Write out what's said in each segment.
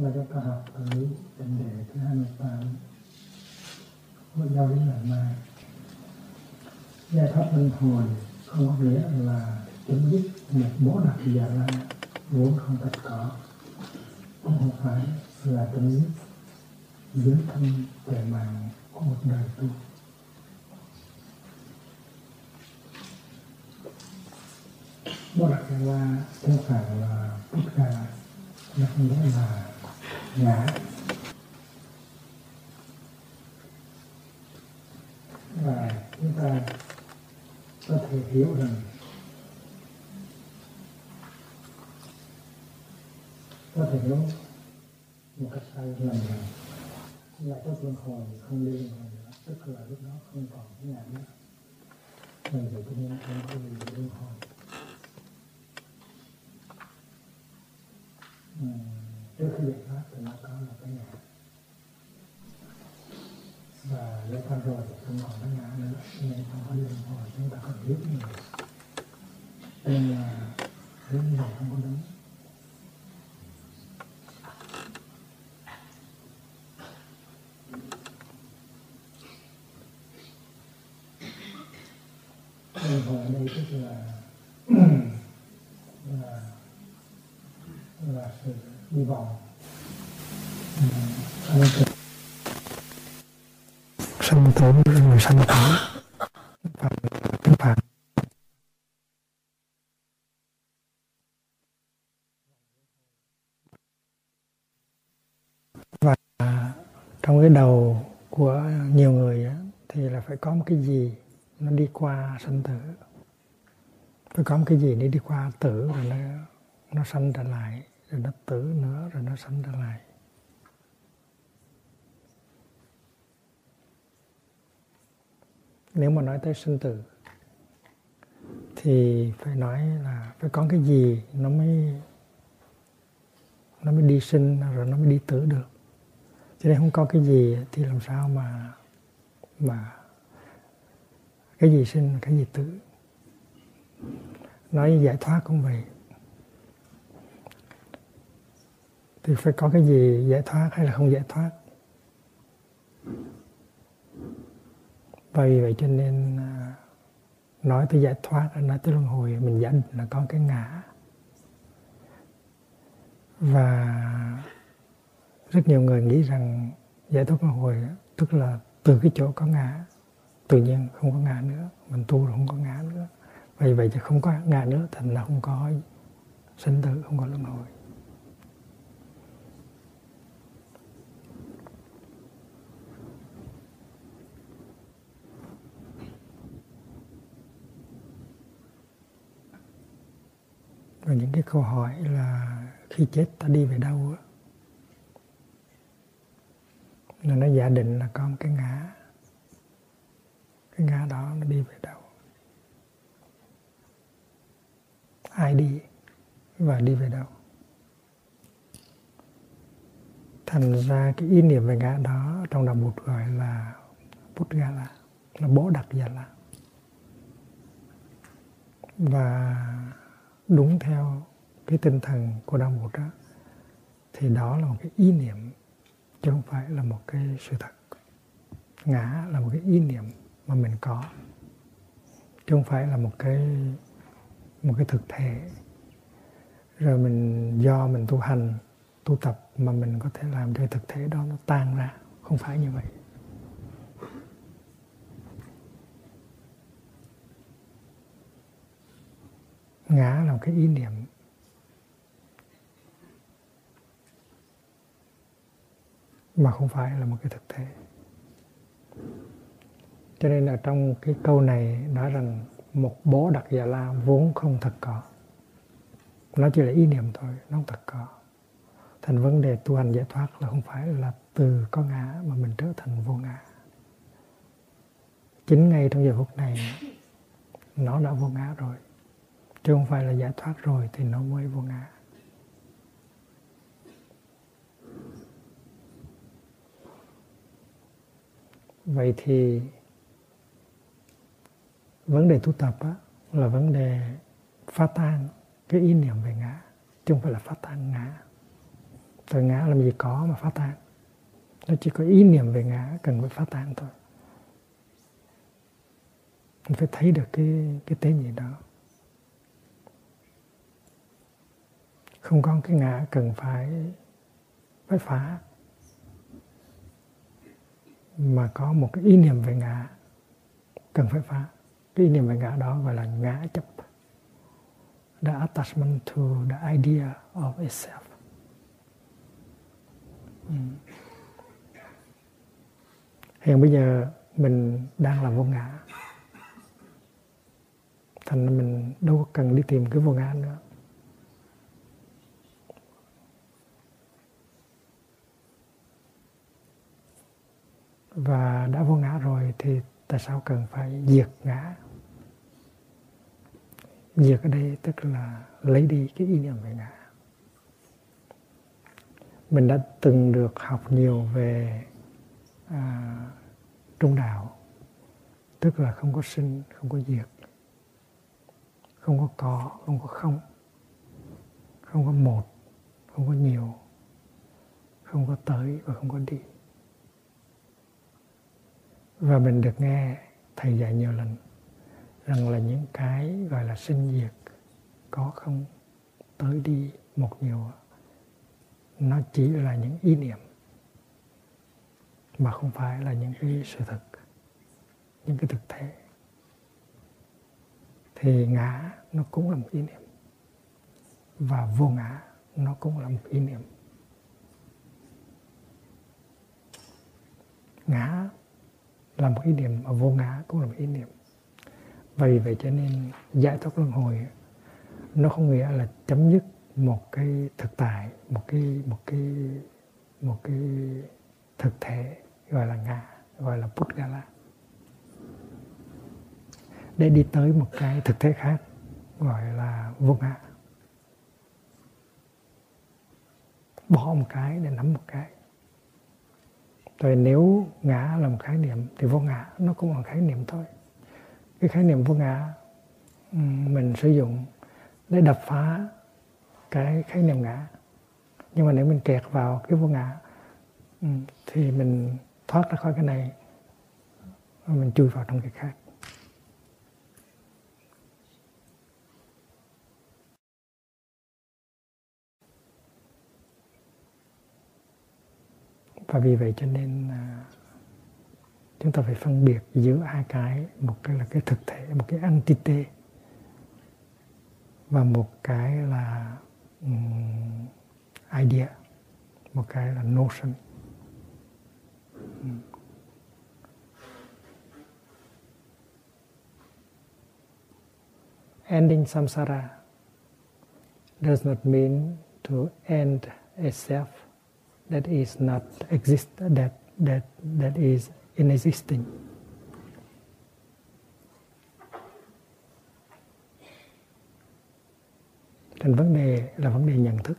là cho ta học ở vấn đề thứ 28 của giáo lý lần mai. Giải thoát luân hồi không có nghĩa là chấm dứt một bố đặc giả la vốn không thật có. Cũng không phải là chấm dứt dưới thân về mạng của một đời tu. Bố đặc giả la không phải là tất gia, nó không nghĩa là ngã và chúng ta có thể hiểu rằng có thể hiểu một cách sai lầm rằng là có luân hồi không đi luân hồi nữa, tức là lúc đó không còn cái ngã nữa. Mình phải cho nên không có gì luân hồi trước khi giải thoát thì nó có một cái ngã và giải thoát rồi, thì không còn cái ngã nữa. Nên không có luân hồi chúng ta không biết nhiều. Nên là hướng này không có đúng luân hồi ở đây tức là là sự đi vào sanh tử người sanh tử và cái ta và trong cái đầu của nhiều người thì là phải có một cái gì nó đi qua sanh tử. Phải có một cái gì để đi qua tử rồi nó nó sanh trở lại rồi nó tử nữa, rồi nó sanh ra lại. Nếu mà nói tới sinh tử, thì phải nói là phải có cái gì nó mới nó mới đi sinh, rồi nó mới đi tử được. Cho nên không có cái gì thì làm sao mà mà cái gì sinh, cái gì tử. Nói giải thoát cũng vậy. Thì phải có cái gì giải thoát hay là không giải thoát? Và vì vậy cho nên à, nói tới giải thoát, nói tới luân hồi, mình giả định là có cái ngã. Và rất nhiều người nghĩ rằng giải thoát luân hồi, tức là từ cái chỗ có ngã. Tự nhiên không có ngã nữa, mình tu rồi không có ngã nữa. Vì vậy thì không có ngã nữa, thành là không có sinh tử, không có luân hồi. Và những cái câu hỏi là khi chết ta đi về đâu á? Là nó giả định là có một cái ngã. Cái ngã đó nó đi về đâu? Ai đi và đi về đâu? Thành ra cái ý niệm về ngã đó trong đạo bụt gọi là bút gà là là bố đặc giả la. Và đúng theo cái tinh thần của đạo bụt đó, thì đó là một cái ý niệm chứ không phải là một cái sự thật. Ngã là một cái ý niệm mà mình có, chứ không phải là một cái một cái thực thể. Rồi mình, do mình tu hành, tu tập mà mình có thể làm cho cái thực thể đó nó tan ra. Không phải như vậy. Ngã là một cái ý niệm. Mà không phải là một cái thực thể cho nên ở trong cái câu này nói rằng một bố đặc giả la vốn không thật có. Nó chỉ là ý niệm thôi, nó không thật có. Thành vấn đề tu hành giải thoát là không phải là từ có ngã mà mình trở thành vô ngã. Chính ngay trong giờ phút này, nó đã vô ngã rồi chứ không phải là giải thoát rồi thì nó mới vô ngã. Vậy thì vấn đề tu tập á, là vấn đề phá tan cái ý niệm về ngã chứ không phải là phá tan ngã. Từ ngã làm gì có mà phá tan nó chỉ có ý niệm về ngã cần phải phá tan thôi. Mình phải thấy được cái cái tế nhị đó. Không có cái ngã cần phải phải phá. Mà có một cái ý niệm về ngã cần phải phá. Cái ý niệm về ngã đó gọi là ngã chấp. The attachment to the idea of itself. Ừ. hiện bây giờ mình đang là vô ngã. Thành ra mình đâu có cần đi tìm cái vô ngã nữa. Và đã vô ngã rồi thì tại sao cần phải diệt ngã? Diệt ở đây tức là lấy đi cái ý niệm về ngã. Mình đã từng được học nhiều về à, trung đạo tức là không có sinh không có diệt không có có không có không không có một không có nhiều không có tới và không có đi và mình được nghe thầy dạy nhiều lần rằng là những cái gọi là sinh diệt có không tới đi một nhiều nó chỉ là những ý niệm mà không phải là những cái sự thật, những cái thực thể. Thì ngã nó cũng là một ý niệm và vô ngã nó cũng là một ý niệm. Ngã là một ý niệm mà vô ngã, cũng là một ý niệm. Và vì vậy cho nên giải thoát luân hồi, nó không nghĩa là chấm dứt một cái thực tại, một cái một cái một cái thực thể, gọi là ngã, gọi là Putgala để đi tới một cái thực thể khác, gọi là vô ngã. Bỏ một cái để nắm một cái rồi nếu ngã là một khái niệm thì vô ngã nó cũng là khái niệm thôi. Cái khái niệm vô ngã mình sử dụng để đập phá cái khái niệm ngã. Nhưng mà nếu mình kẹt vào cái vô ngã thì mình thoát ra khỏi cái này mình chui vào trong cái khác. Và vì vậy cho nên à, chúng ta phải phân biệt giữa hai cái một cái là cái thực thể một cái entity và một cái là um, idea một cái là notion um. ending samsara does not mean to end a self that is not exist that that that is inexisting. Thành vấn đề là vấn đề nhận thức.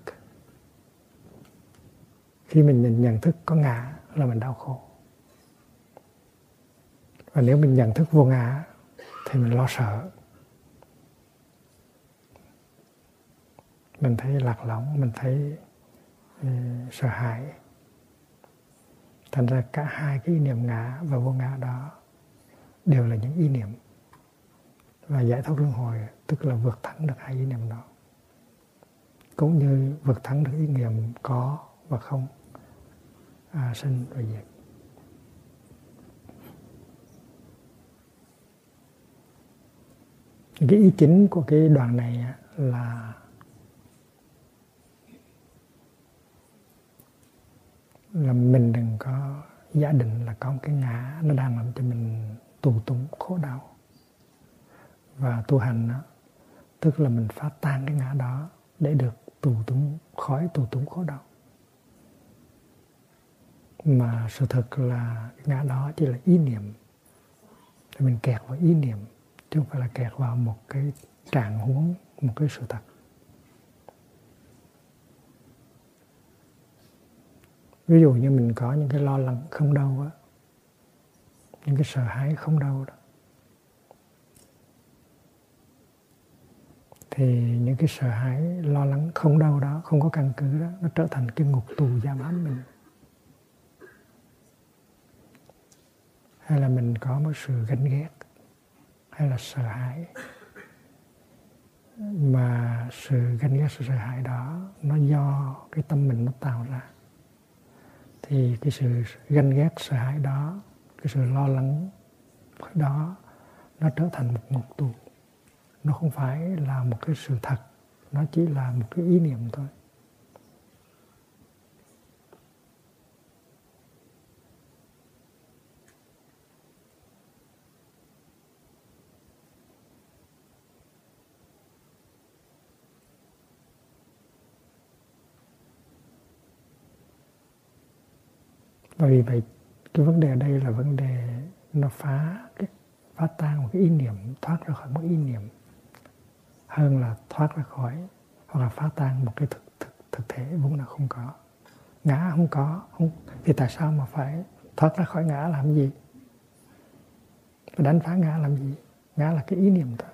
Khi mình nhận thức có ngã là mình đau khổ. Và nếu mình nhận thức vô ngã thì mình lo sợ. Mình thấy lạc lõng, mình thấy Ừ, sợ hãi. Thành ra cả hai cái ý niệm ngã và vô ngã đó đều là những ý niệm và giải thoát luân hồi tức là vượt thắng được hai ý niệm đó. Cũng như vượt thắng được ý niệm có và không. À, sinh và diệt cái ý chính của cái đoạn này là là mình đừng có giả định là có một cái ngã nó đang làm cho mình tù túng khổ đau. Và tu hành đó, tức là mình phá tan cái ngã đó để được tù túng khỏi tù túng khổ đau. Mà sự thật là cái ngã đó chỉ là ý niệm. Thì mình kẹt vào ý niệm chứ không phải là kẹt vào một cái trạng huống một cái sự thật. Ví dụ như mình có những cái lo lắng không đâu á, những cái sợ hãi không đâu đó, thì những cái sợ hãi, lo lắng không đâu đó, không có căn cứ đó, nó trở thành cái ngục tù giam hãm mình. Hay là mình có một sự ganh ghét, hay là sợ hãi, mà sự ganh ghét, sự sợ hãi đó nó do cái tâm mình nó tạo ra thì cái sự ganh ghét, sợ hãi đó, cái sự lo lắng đó, nó trở thành một ngục tù. Nó không phải là một cái sự thật, nó chỉ là một cái ý niệm thôi. Và vì vậy cái vấn đề ở đây là vấn đề nó phá cái phá tan một cái ý niệm thoát ra khỏi một ý niệm hơn là thoát ra khỏi hoặc là phá tan một cái thực thực, thực thể vốn là không có. Ngã không có không thì tại sao mà phải thoát ra khỏi ngã làm gì? Và đánh phá ngã làm gì? Ngã là cái ý niệm thôi.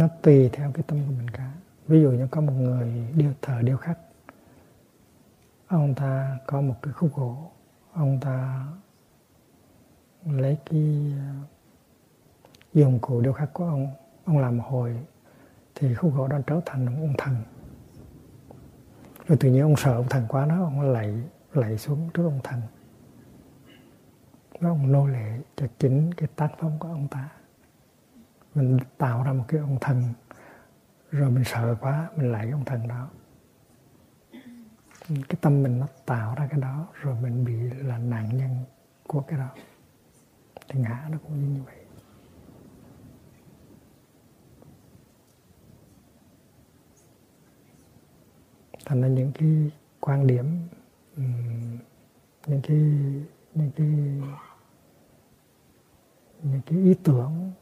Nó tùy theo cái tâm của mình cả. Ví dụ như có một người điêu thờ điêu khắc ông ta có một cái khúc gỗ ông ta lấy cái ờ, dụng cụ điêu khắc của ông ông làm một hồi thì khúc gỗ đó trở thành một ông thần. Rồi tự nhiên ông sợ ông thần quá nó, ông lạy lạy xuống trước ông thần. Nó ông nô lệ cho chính cái tác phong của ông ta mình tạo ra một cái ông thần. Rồi mình sợ quá, mình lại cái ông thần đó. Cái tâm mình nó tạo ra cái đó, rồi mình bị là nạn nhân của cái đó. Thì ngã nó cũng như vậy. Thành ra những cái quan điểm những cái những cái những cái ý tưởng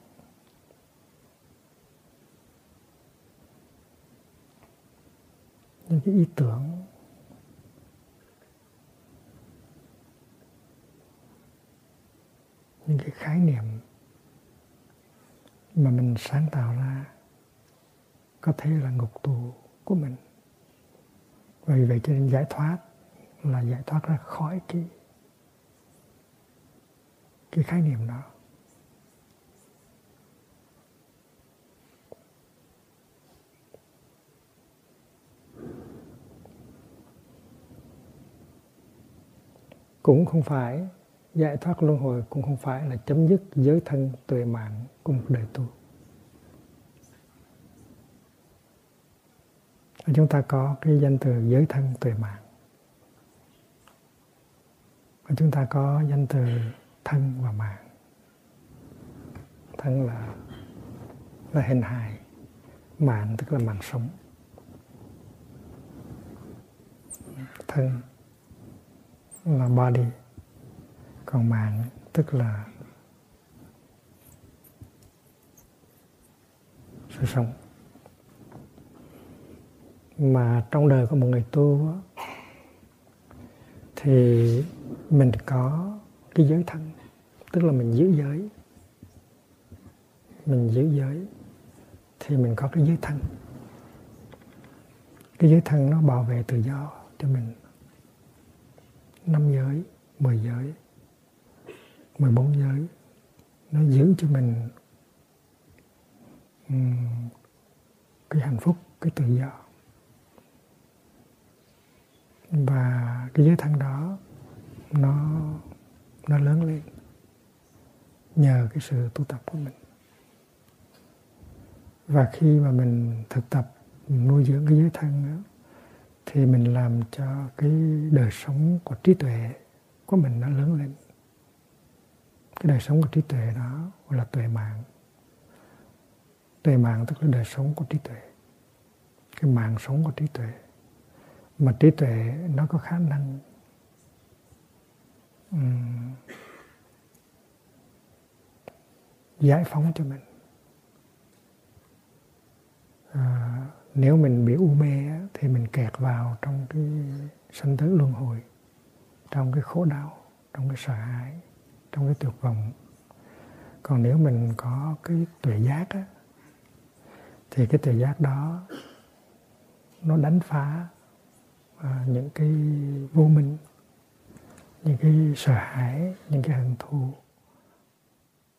những cái ý tưởng. Những cái khái niệm mà mình sáng tạo ra có thể là ngục tù của mình. Vì vậy cho nên giải thoát là giải thoát ra khỏi cái cái khái niệm đó. Cũng không phải, giải thoát luân hồi cũng không phải là chấm dứt giới thân tuệ mạng của một đời tu. Chúng ta có cái danh từ giới thân tuệ mạng. Và chúng ta có danh từ thân và mạng. Thân là là hình hài, mạng tức là mạng sống. Thân là body, còn mạng, tức là sự sống. Mà trong đời của một người tu thì mình có cái giới thân, tức là mình giữ giới. Mình giữ giới, thì mình có cái giới thân. Cái giới thân nó bảo vệ tự do cho mình năm giới, mười giới, mười bốn giới. Nó giữ cho mình um, cái hạnh phúc, cái tự do. Và cái giới thân đó nó nó lớn lên nhờ cái sự tu tập của mình. Và khi mà mình thực tập nuôi dưỡng cái giới thân đó thì mình làm cho cái đời sống của trí tuệ của mình nó lớn lên. Cái đời sống của trí tuệ đó gọi là tuệ mạng. Tuệ mạng tức là đời sống của trí tuệ. Cái mạng sống của trí tuệ. Mà trí tuệ nó có khả năng um, giải phóng cho mình. Nếu mình bị u mê thì mình kẹt vào trong cái sanh tử luân hồi trong cái khổ đau trong cái sợ hãi trong cái tuyệt vọng. Còn nếu mình có cái tuệ giác á, thì cái tuệ giác đó nó đánh phá à, những cái vô minh những cái sợ hãi những cái hận thù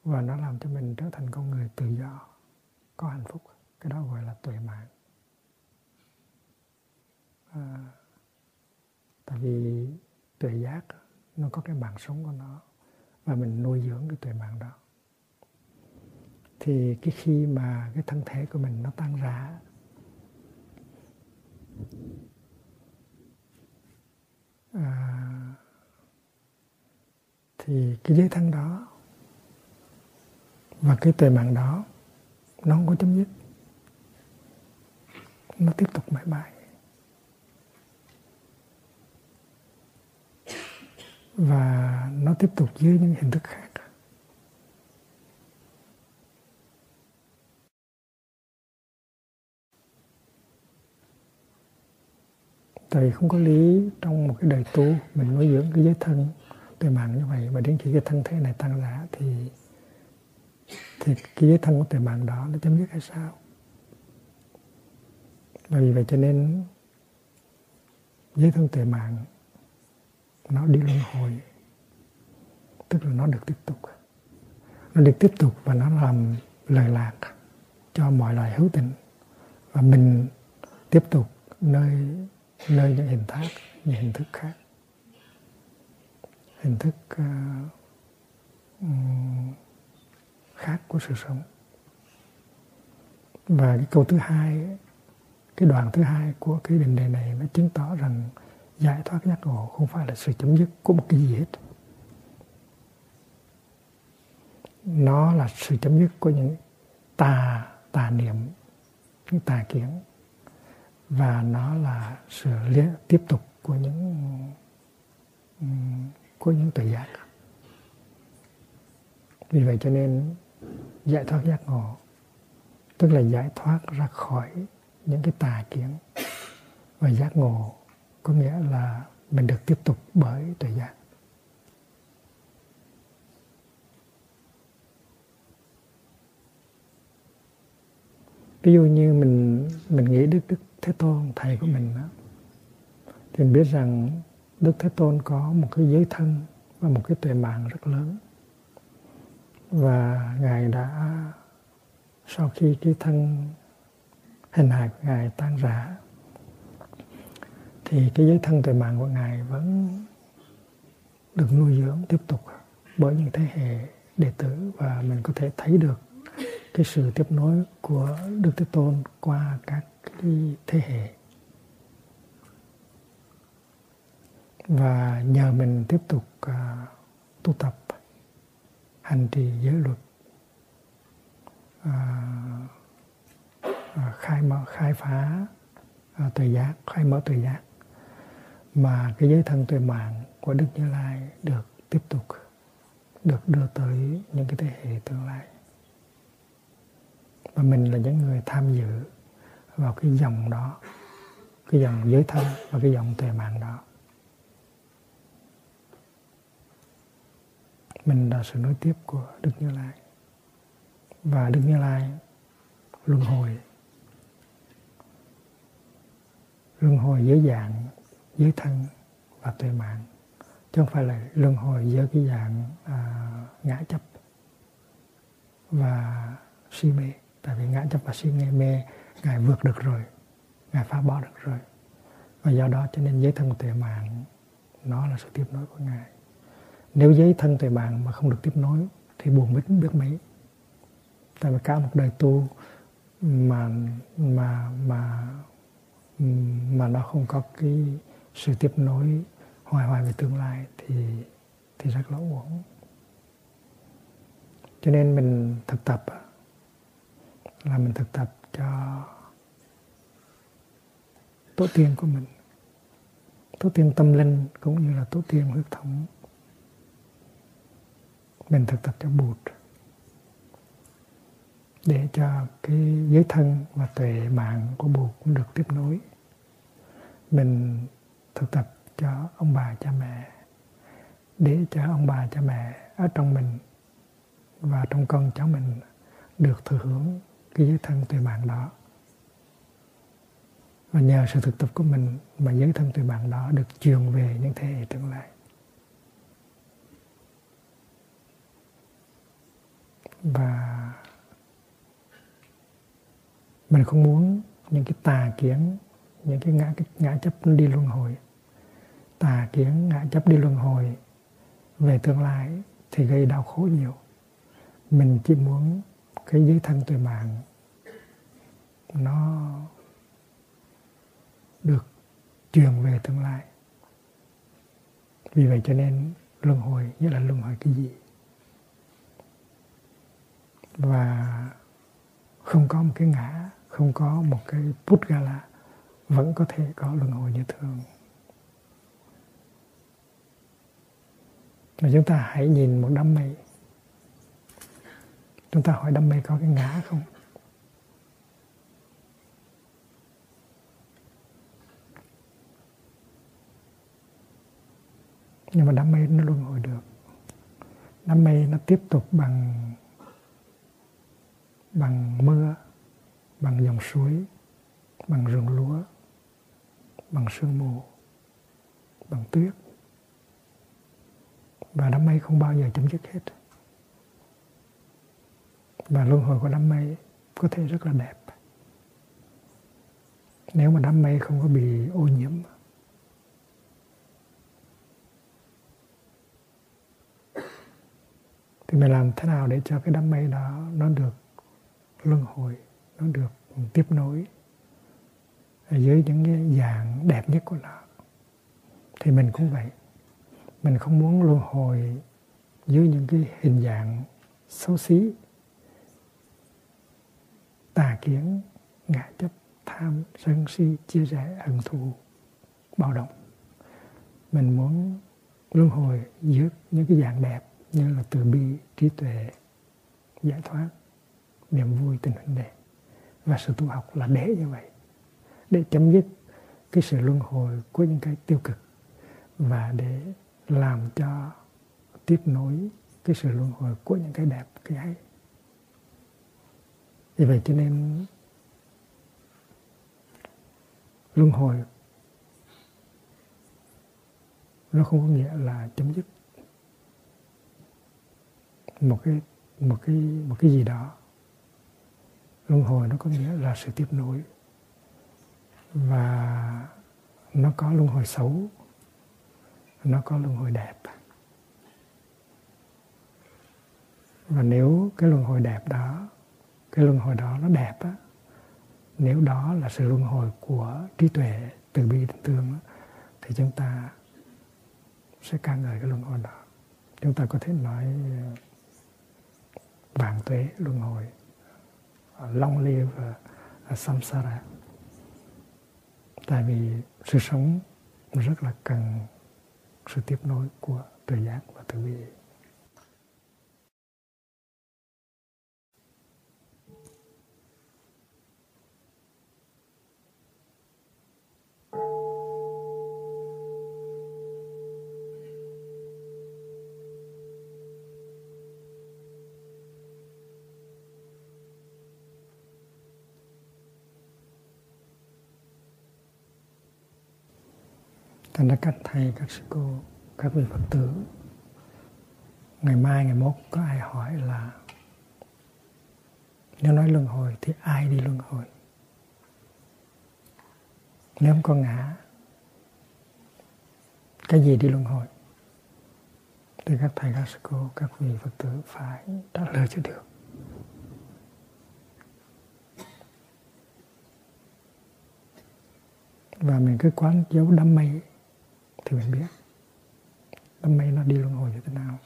và nó làm cho mình trở thành con người tự do có hạnh phúc. Cái đó gọi là tuệ mạng à, tại vì tuệ giác nó có cái mạng sống của nó và mình nuôi dưỡng cái tuệ mạng đó. Thì cái khi mà cái thân thể của mình nó tan rã à, thì cái giới thân đó và cái tuệ mạng đó nó không có chấm dứt. Nó tiếp tục mãi mãi. Và nó tiếp tục dưới những hình thức khác. Tại vì không có lý trong một cái đời tu, mình nuôi dưỡng cái giới thân tuệ mạng như vậy mà đến khi cái thân thể này tăng giá thì thì cái giới thân của tuệ mạng đó nó chấm dứt hay sao? Bởi vì vậy cho nên, giới thân tuệ mạng nó đi luân hồi. Tức là nó được tiếp tục. Nó được tiếp tục và nó làm lời lạc cho mọi loài hữu tình. Và mình tiếp tục nơi nơi những hình thác những hình thức khác. Hình thức uh, khác của sự sống. Và cái câu thứ hai cái đoạn thứ hai của cái định đề này nó chứng tỏ rằng giải thoát giác ngộ không phải là sự chấm dứt của một cái gì hết. Nó là sự chấm dứt của những tà tà niệm những tà kiến. Và nó là sự liên, tiếp tục của những của những tuệ giác. Vì vậy cho nên giải thoát giác ngộ tức là giải thoát ra khỏi những cái tà kiến và giác ngộ có nghĩa là mình được tiếp tục bởi thời gian. ví dụ như mình mình nghĩ đức đức thế tôn thầy của mình đó, thì mình biết rằng đức thế tôn có một cái giới thân và một cái tuệ mạng rất lớn và ngài đã sau khi cái thân hình hài của ngài tan rã thì cái giới thân tuệ mạng của ngài vẫn được nuôi dưỡng tiếp tục bởi những thế hệ đệ tử và mình có thể thấy được cái sự tiếp nối của Đức Thế Tôn qua các cái thế hệ. Và nhờ mình tiếp tục uh, tu tập hành trì giới luật uh, uh, khai mở khai phá uh, tuệ giác khai mở tuệ giác mà cái giới thân tuệ mạng của Đức Như Lai được tiếp tục, được đưa tới những cái thế hệ tương lai. Và mình là những người tham dự vào cái dòng đó, cái dòng giới thân và cái dòng tuệ mạng đó. Mình là sự nối tiếp của Đức Như Lai. Và Đức Như Lai luân hồi. Luân hồi dưới dạng dưới thân và tuệ mạng chứ không phải là luân hồi giữa cái dạng à, ngã chấp và si mê. Tại vì ngã chấp và si mê mê ngài vượt được rồi ngài phá bỏ được rồi. Và do đó cho nên giới thân tuệ mạng nó là sự tiếp nối của ngài. Nếu giới thân tuệ mạng mà không được tiếp nối thì buồn biết biết mấy. Tại vì cả một đời tu mà mà mà mà nó không có cái sự tiếp nối hoài hoài về tương lai thì thì rất là uổng. Cho nên mình thực tập là mình thực tập cho tổ tiên của mình. Tổ tiên tâm linh cũng như là tổ tiên huyết thống. Mình thực tập cho bụt để cho cái giới thân và tuệ mạng của Bụt cũng được tiếp nối. Mình thực tập cho ông bà, cha mẹ, để cho ông bà, cha mẹ ở trong mình và trong con cháu mình được thừa hưởng cái giới thân tuệ mạng đó. Và nhờ sự thực tập của mình mà giới thân tuệ mạng đó được truyền về những thế hệ tương lai. Và mình không muốn những cái tà kiến những cái ngã cái ngã chấp đi luân hồi. Tà kiến ngã chấp đi luân hồi về tương lai thì gây đau khổ nhiều. Mình chỉ muốn cái giới thân tuệ mạng nó được truyền về tương lai. Vì vậy cho nên luân hồi, nghĩa là luân hồi cái gì? Và không có một cái ngã, không có một cái put gala vẫn có thể có luân hồi như thường. Mà chúng ta hãy nhìn một đám mây. Chúng ta hỏi đám mây có cái ngã không? Nhưng mà đám mây nó luân hồi được. Đám mây nó tiếp tục bằng bằng mưa, bằng dòng suối, bằng rừng lúa bằng sương mù, bằng tuyết. Và đám mây không bao giờ chấm dứt hết. Và luân hồi của đám mây có thể rất là đẹp. Nếu mà đám mây không có bị ô nhiễm, thì mình làm thế nào để cho cái đám mây đó nó được luân hồi, nó được tiếp nối? Dưới những cái dạng đẹp nhất của nó. Thì mình cũng vậy. Mình không muốn luân hồi dưới những cái hình dạng xấu xí, tà kiến, ngã chấp, tham, sân si, chia rẽ, hận thù, bạo động. Mình muốn luân hồi dưới những cái dạng đẹp như là từ bi, trí tuệ, giải thoát, niềm vui, tình huynh đệ và sự tu học là để như vậy để chấm dứt cái sự luân hồi của những cái tiêu cực và để làm cho tiếp nối cái sự luân hồi của những cái đẹp, cái hay. Vì vậy cho nên luân hồi nó không có nghĩa là chấm dứt một cái một cái một cái gì đó. Luân hồi nó có nghĩa là sự tiếp nối và nó có luân hồi xấu, nó có luân hồi đẹp. Và nếu cái luân hồi đẹp đó, cái luân hồi đó nó đẹp á, nếu đó là sự luân hồi của trí tuệ từ bi tình thương thì chúng ta sẽ ca ngợi cái luân hồi đó. Chúng ta có thể nói, vạn tuế luân hồi ờ, long live ờ, ờ, samsara tại vì sự sống rất là cần sự tiếp nối của thời gian và từ bi Thành ra các thầy, các sư cô, các vị Phật tử. Ngày mai, ngày mốt có ai hỏi là Nếu nói luân hồi thì ai đi luân hồi? Nếu không có ngã Cái gì đi luân hồi? Thì các thầy, các sư cô, các vị Phật tử phải trả lời cho được. Và mình cứ quán dấu đám mây thì mình biết. Đám mây nó đi luân hồi như thế nào?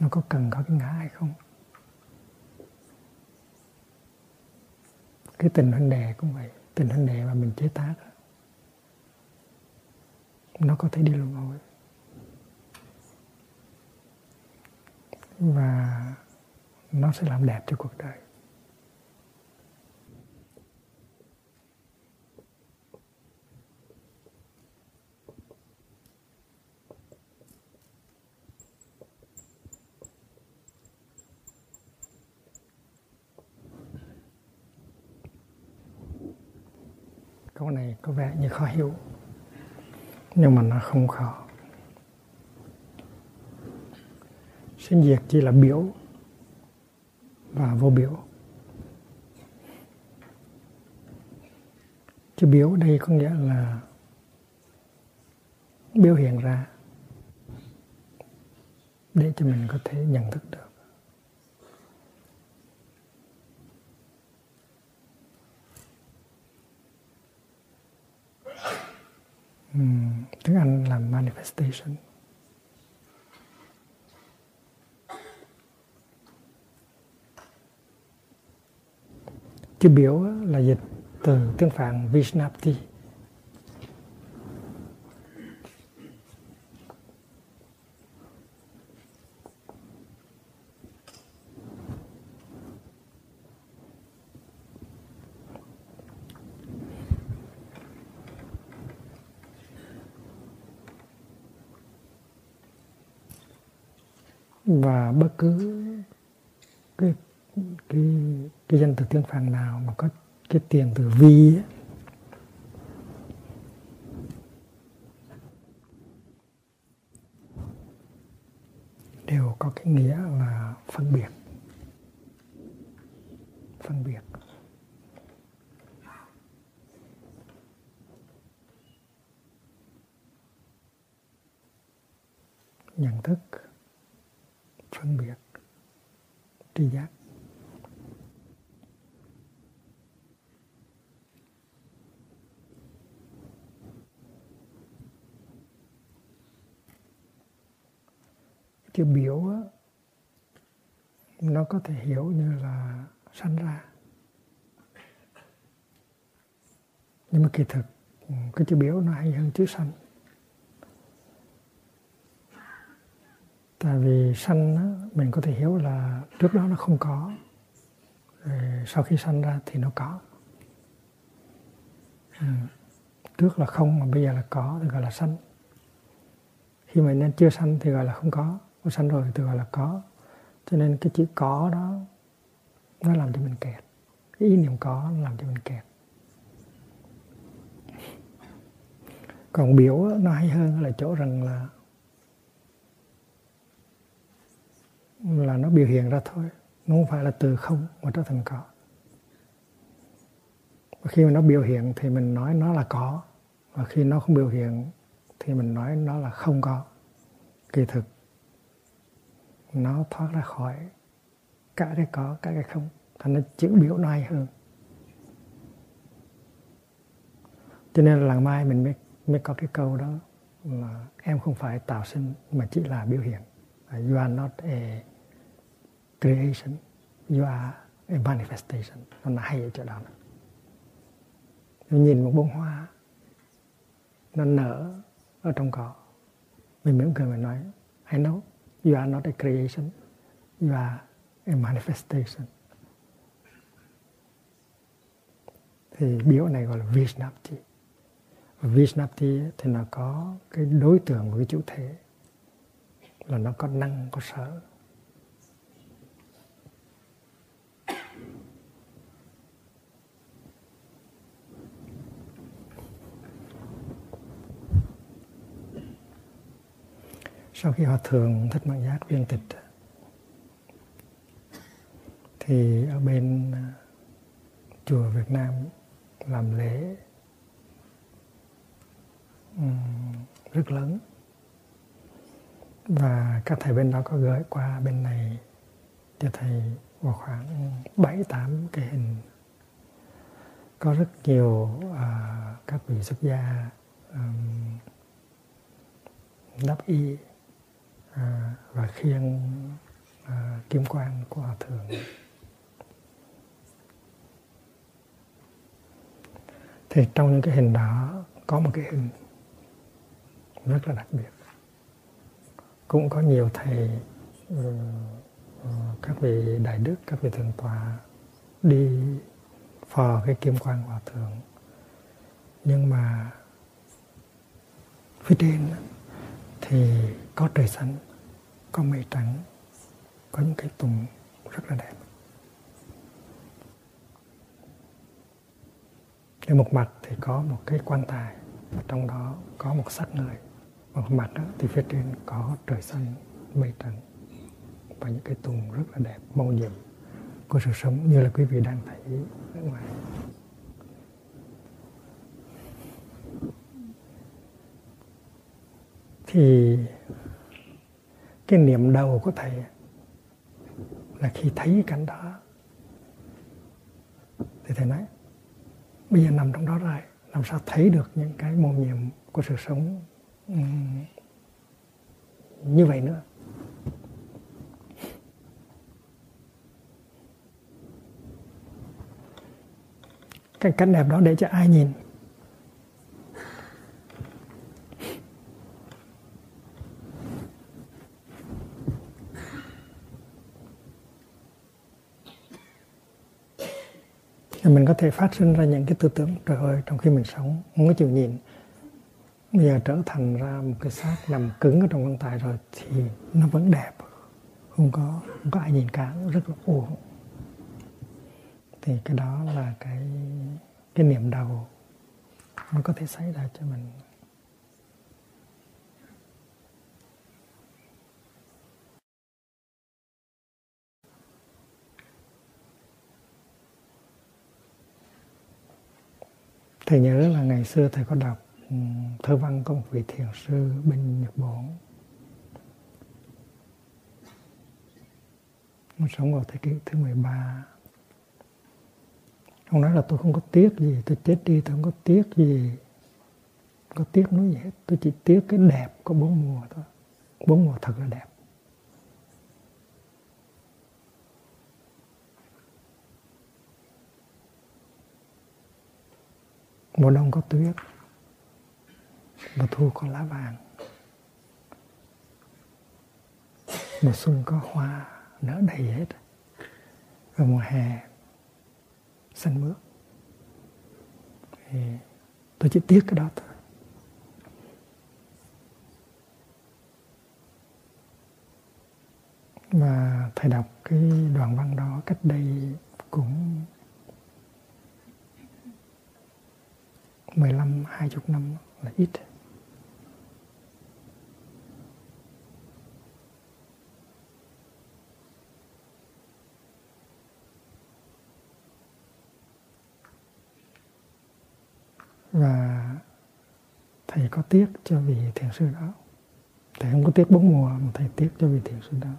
Nó có cần có cái ngã hay không? Cái tình huynh đệ cũng vậy. Tình huynh đệ mà mình chế tác nó có thể đi luân hồi. Và nó sẽ làm đẹp cho cuộc đời. Câu này có vẻ như khó hiểu, nhưng mà nó không khó. Sinh diệt chỉ là biểu và vô biểu. Chữ biểu đây có nghĩa là biểu hiện ra để cho mình có thể nhận thức được. Um, tiếng Anh là manifestation. Chữ biểu là dịch từ tiếng Phạn Vishnapti và bất cứ cái cái cái danh từ tiếng Phạn nào mà có cái tiền từ vi ấy, đều có cái nghĩa là phân biệt phân biệt nhận thức phân biệt tri giác chữ biểu á, nó có thể hiểu như là sanh ra nhưng mà kỳ thực cái chữ biểu sanh. Tại vì sanh á, mình có thể hiểu là trước đó nó không có rồi sau khi sanh ra thì nó có. Ừ. trước là không mà bây giờ là có thì gọi là sanh. Khi mà nên chưa sanh thì gọi là không có có sanh rồi thì gọi là có. Cho nên cái chữ có đó nó làm cho mình kẹt. Cái ý niệm có nó làm cho mình kẹt. Còn biểu nó hay hơn là chỗ rằng là là nó biểu hiện ra thôi, nó không phải là từ không mà trở thành có. Và khi mà nó biểu hiện thì mình nói nó là có, và khi nó không biểu hiện thì mình nói nó là không có. Kỳ thực, nó thoát ra khỏi cả cái có cả cái không. Thành nó chữ biểu nó hay hơn. Cho nên là làng mai mình mới mới có cái câu đó là em không phải tạo sinh mà chỉ là biểu hiện. You are not a creation, you are a manifestation. Nó hay ở chỗ đó. Nhìn một bông hoa, nó nở ở trong cỏ. Mình mỉm cười mình nói, I know you are not a creation, you are a manifestation. Thì biểu này gọi là Vishnapti Vishnapti thì nó có cái đối tượng của cái chủ thể, là nó có năng, có sở. Sau khi họ thường thích mạng giác viên tịch, thì ở bên à, chùa Việt Nam làm lễ rất lớn. Và các thầy bên đó có gửi qua bên này cho thầy vào khoảng bảy tám cái hình. Có rất nhiều uh, các vị xuất gia um, đắp y uh, à, và khiêng à, uh, kim quan của hòa thượng. Thì trong những cái hình đó có một cái hình rất là đặc biệt. Cũng có nhiều thầy ờ, ờ, các vị đại đức, các vị thượng tọa đi phò cái kim quan hòa thượng. Nhưng mà phía trên thì có trời xanh, có mây trắng, có những cái tùng rất là đẹp. Trên một mặt thì có một cái quan tài, trong đó có một xác người một mặt đó, thì phía trên có trời xanh mây trắng và những cái tùng rất là đẹp màu nhiệm của sự sống như là quý vị đang thấy ở ngoài. Thì cái niệm đầu của thầy là khi thấy cảnh đó thì thầy nói bây giờ nằm trong đó rồi làm sao thấy được những cái mầu nhiệm của sự sống như vậy nữa. Cái cảnh đẹp đó để cho ai nhìn? Thì mình có thể phát sinh ra những cái tư tưởng, trời ơi, trong khi mình sống không có chịu nhìn bây giờ trở thành ra một cái xác nằm cứng ở trong quan tài rồi thì nó vẫn đẹp. Không có không có ai nhìn cả, rất là uổng thì cái đó là cái cái niệm đầu nó có thể xảy ra cho mình. Thầy nhớ là ngày xưa thầy có đọc thơ văn của một vị thiền sư bên Nhật Bản. Nó sống vào thế kỷ thứ 13 ông nói là tôi không có tiếc gì, tôi chết đi tôi không có tiếc gì. Không có tiếc nói gì hết, tôi chỉ tiếc cái đẹp của bốn mùa thôi. Bốn mùa thật là đẹp. Mùa đông có tuyết mùa thu có lá vàng. Mùa xuân có hoa nở đầy hết. Và mùa hè, xanh mướt. Thì tôi chỉ tiếc cái đó thôi. Và thầy đọc cái đoạn văn đó cách đây cũng 15 20 năm là ít. Và thầy có tiếc cho vị thiền sư đó. Thầy không có tiếc bốn mùa, mà thầy tiếc cho vị thiền sư đó.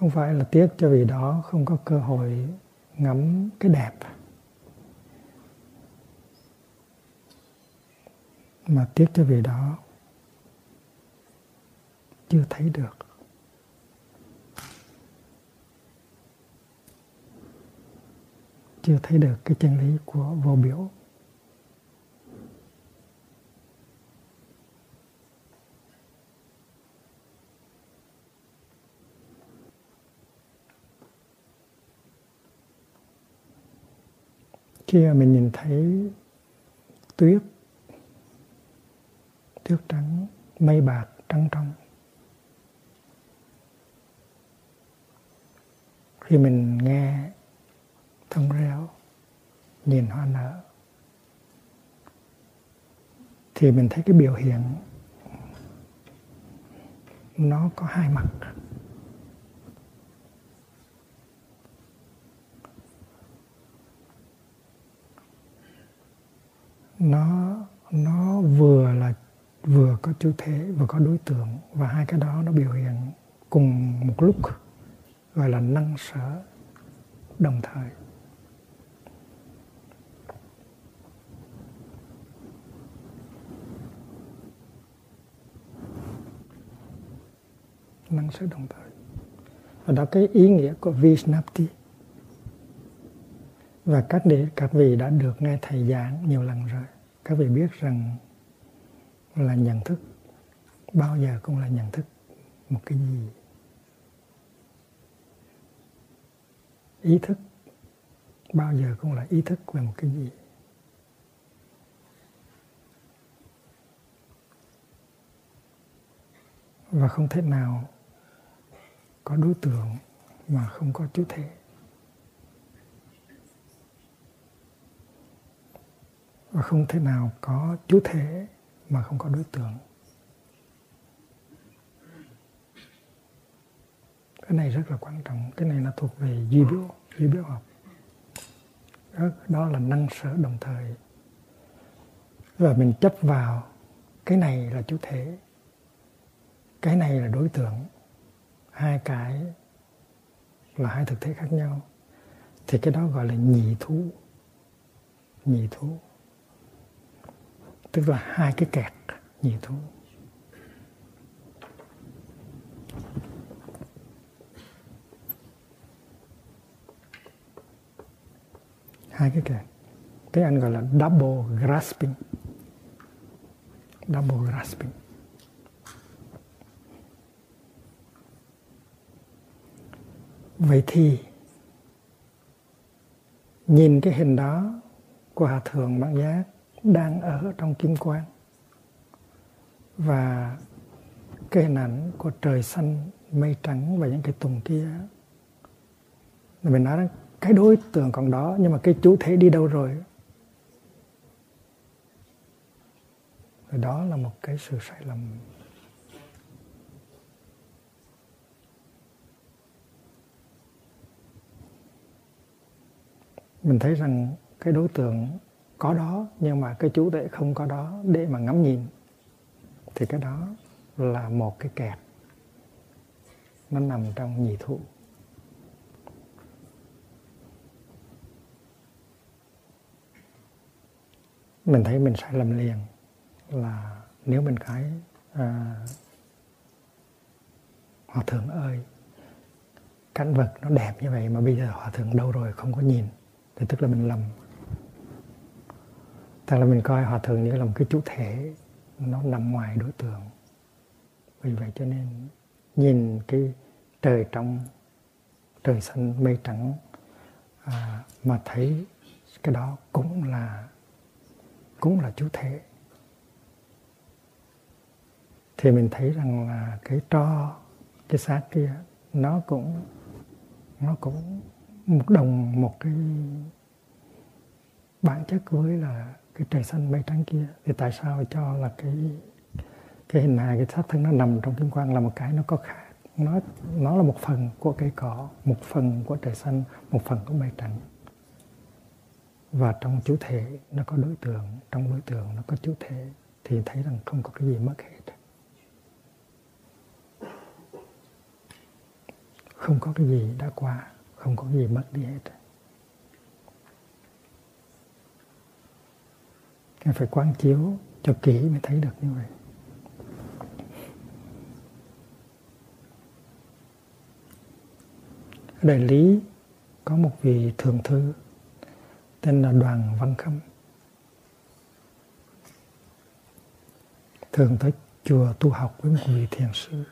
không phải là tiếc cho vì đó không có cơ hội ngắm cái đẹp, mà tiếc cho vì đó chưa thấy được. Chưa thấy được cái chân lý của vô biểu. Khi mà mình nhìn thấy tuyết tuyết trắng, mây bạc trắng trong khi mình nghe thông reo, nhìn hoa nở, thì mình thấy cái biểu hiện nó có hai mặt. Nó nó vừa là, vừa có chủ thể vừa có đối tượng, và hai cái đó nó biểu hiện cùng một lúc gọi là năng sở đồng thời. Năng sở đồng thời. Và đó cái ý nghĩa của Vishnapti. Và các đệ các vị đã được nghe thầy giảng nhiều lần rồi, các vị biết rằng là nhận thức, bao giờ cũng là nhận thức một cái gì ý thức. Bao giờ cũng là ý thức về một cái gì. Và không thể nào có đối tượng mà không có chủ thể. Và không thể nào có chủ thể mà không có đối tượng. Cái này rất là quan trọng. Cái này là thuộc về duy biểu duy biểu học. Đó, đó là năng sở đồng thời. Và mình chấp vào cái này là chủ thể. Cái này là đối tượng. Hai cái là hai thực thể khác nhau. Thì cái đó gọi là nhị thú. Nhị thú. Tức là hai cái kẹt nhị thú. Hai cái kèn cái anh gọi là double grasping. Double grasping. Vậy thì, nhìn cái hình đó của hòa thượng bản giác đang ở trong kim quang. Và cái hình ảnh của trời xanh mây trắng và những cái tùng kia. Mình nói cái đối tượng còn đó, nhưng mà cái chủ thể đi đâu rồi? Rồi đó là một cái sự sai lầm. Mình thấy rằng cái đối tượng có đó, nhưng mà cái chủ thể không có đó để mà ngắm nhìn, thì cái đó là một cái kẹt. Nó nằm trong nhị thụ. Mình thấy mình sai lầm liền là nếu mình cái à, hòa thượng ơi cảnh vật nó đẹp như vậy mà bây giờ hòa thượng đâu rồi không có nhìn. Thì tức là mình lầm. Tức là mình coi hòa thượng như là một cái chủ thể nó nằm ngoài đối tượng. Vì vậy cho nên nhìn cái trời trong trời xanh mây trắng à, mà thấy cái đó cũng là cũng là chủ thể. Thì mình thấy rằng là cái tro, cái xác kia, nó cũng nó cũng một đồng một cái bản chất với là cái trời xanh mây trắng kia. Thì tại sao cho là cái cái hình hài, cái xác thân nó nằm trong kim quang là một cái nó có khác? Nó nó là một phần của cây cỏ, một phần của trời xanh, một phần của mây trắng và trong chủ thể nó có đối tượng, trong đối tượng nó có chủ thể, thì thấy rằng không có cái gì mất hết. Không có cái gì đã qua, không có cái gì mất đi hết. Cái phải quán chiếu cho kỹ mới thấy được như vậy. Ở đại lý có một vị thượng thư tên là đoàn văn khâm. Thường tới chùa tu học với một vị thiền sư.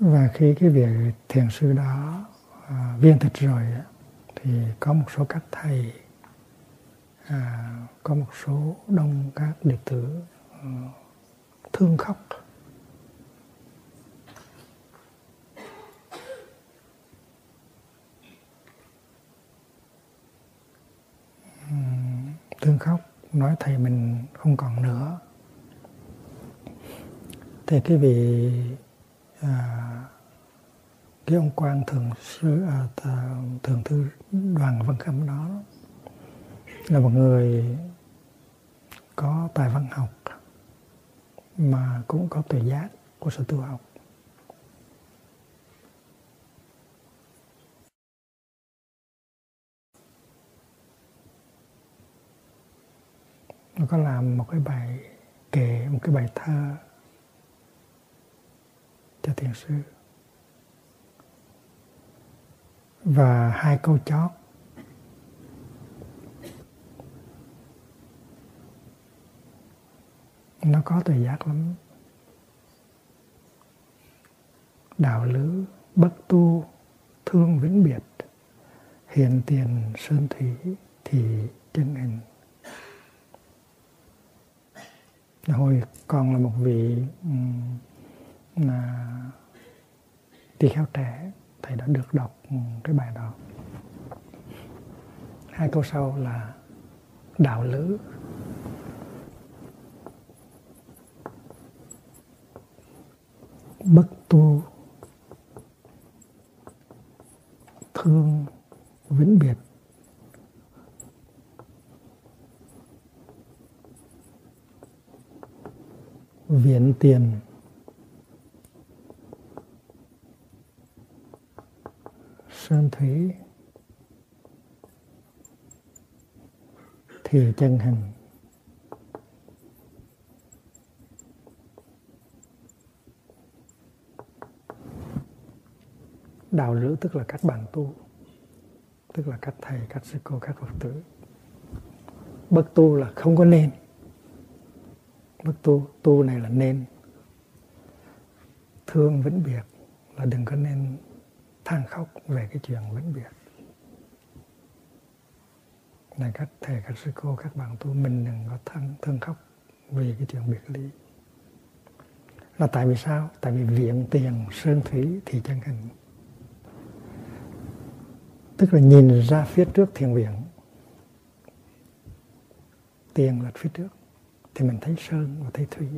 Và khi cái việc thiền sư đó à, viên tịch rồi thì có một số các thầy à, có một số đông các đệ tử uh, thương khóc. Thương khóc nói thầy mình không còn nữa. Thì cái vị à, cái ông quan thường sư à, thường thư đoàn văn khâm đó là một người có tài văn học mà cũng có tuệ giác của sự tu học. Nó có làm một cái bài kể một cái bài thơ cho thiền sư. Và hai câu chót nó có tuệ giác lắm. Đạo lữ bất tu, thương vĩnh biệt hiện tiền, sơn thủy thì chân hình hồi còn là một vị là tỳ kheo trẻ, thầy đã được đọc cái bài đó. Hai câu sau là, đạo lữ bất tu thương vĩnh biệt. Viện tiền sơn thủy thì chân hành. Tức là các bạn tu, tức là các thầy, các sư cô, các phật tử. Bất tu là không có nên. Bất tu tu này là nên. Thương vĩnh biệt là đừng có nên than khóc về cái chuyện vĩnh biệt. Này các thầy, các sư cô, các bạn tu mình đừng có than, thương khóc vì cái chuyện biệt ly. Là tại vì sao? Tại vì viện tiền, sơn thủy thì chân hình tức là nhìn ra phía trước thiền viện. Tiền là phía trước. Thì mình thấy sơn và thấy thủy.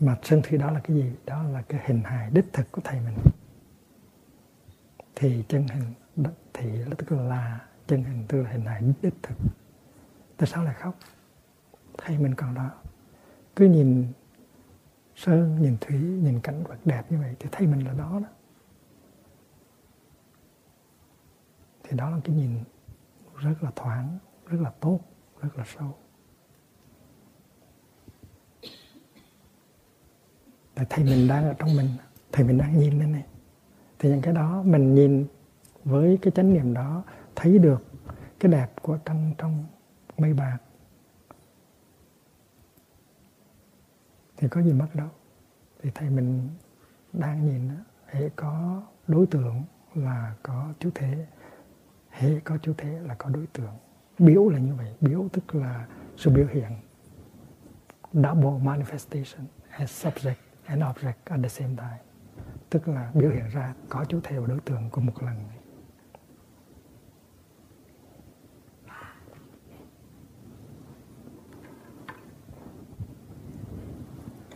Mà sơn thủy đó là cái gì? Đó là cái hình hài đích thực của thầy mình. Thì chân hình, thì tức là chân hình tức là hình hài đích thực. Tại sao lại khóc? Thầy mình còn đó. Cứ nhìn sơn, nhìn thủy, nhìn cảnh vật đẹp như vậy thì thấy mình là đó đó. Thì đó là cái nhìn rất là thoáng, rất là tốt, rất là sâu. Tại thầy mình đang ở trong mình, thầy mình đang nhìn lên này. Thì những cái đó mình nhìn với cái chánh niệm đó, thấy được cái đẹp của trăng trong mây bạc. Thì có gì mất đâu. Thì thầy mình đang nhìn hệ có đối tượng là có chú thể hệ có chủ thể là có đối tượng. Biểu là như vậy. Biểu tức là sự biểu hiện. Double manifestation as subject and object at the same time. Tức là biểu hiện ra có chủ thể và đối tượng của một lần.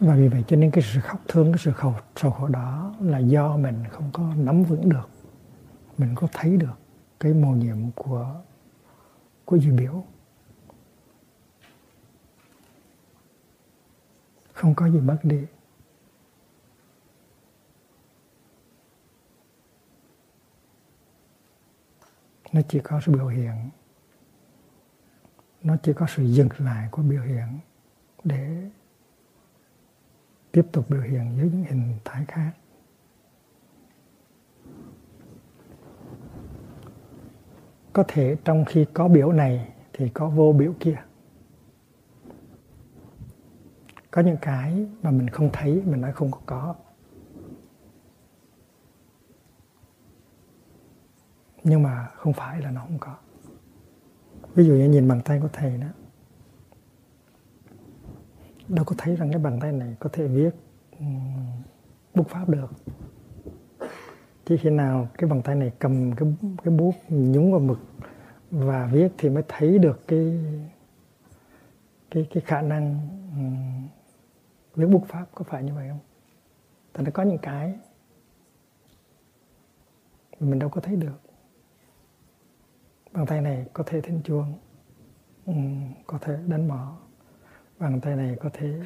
Và vì vậy cho nên cái sự khóc thương, cái sự khổ, sầu khổ đó là do mình không có nắm vững được. Mình có thấy được cái mầu nhiệm của của duy biểu. Không có gì mất đi. Nó chỉ có sự biểu hiện. Nó chỉ có sự dừng lại của biểu hiện để tiếp tục biểu hiện với những hình thái khác. Có thể trong khi có biểu này thì có vô biểu kia. Có những cái mà mình không thấy, mình nói không có. Có nhưng mà không phải là nó không có. Ví dụ như nhìn bàn tay của thầy đó. Đâu có thấy rằng cái bàn tay này có thể viết bút pháp được chỉ khi nào cái bàn tay này cầm cái cái bút nhúng vào mực và viết thì mới thấy được cái cái cái khả năng um, viết bút pháp có phải như vậy không? Tại nó có những cái mình đâu có thấy được. Bàn tay này có thể thính chuông, um, có thể đánh mỏ, bàn tay này có thể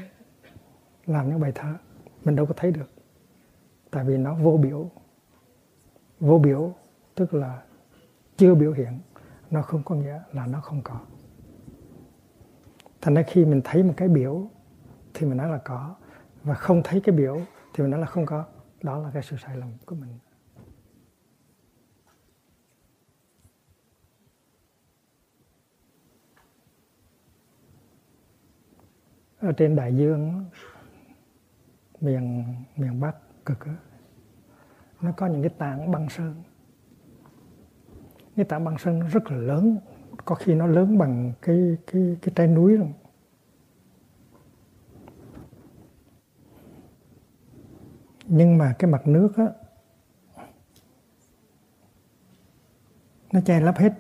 làm những bài thơ, mình đâu có thấy được. Tại vì nó vô biểu, vô biểu tức là chưa biểu hiện nó không có nghĩa là nó không có. Thành ra khi mình thấy một cái biểu thì mình nói là có và không thấy cái biểu thì mình nói là không có. Đó là cái sự sai lầm của mình. Ở trên đại dương miền miền bắc cực đó, nó có những cái tảng băng sơn. Cái tảng băng sơn nó rất là lớn. Có khi nó lớn bằng cái cái cái trái núi rồi nhưng mà cái mặt nước á, nó che lấp hết.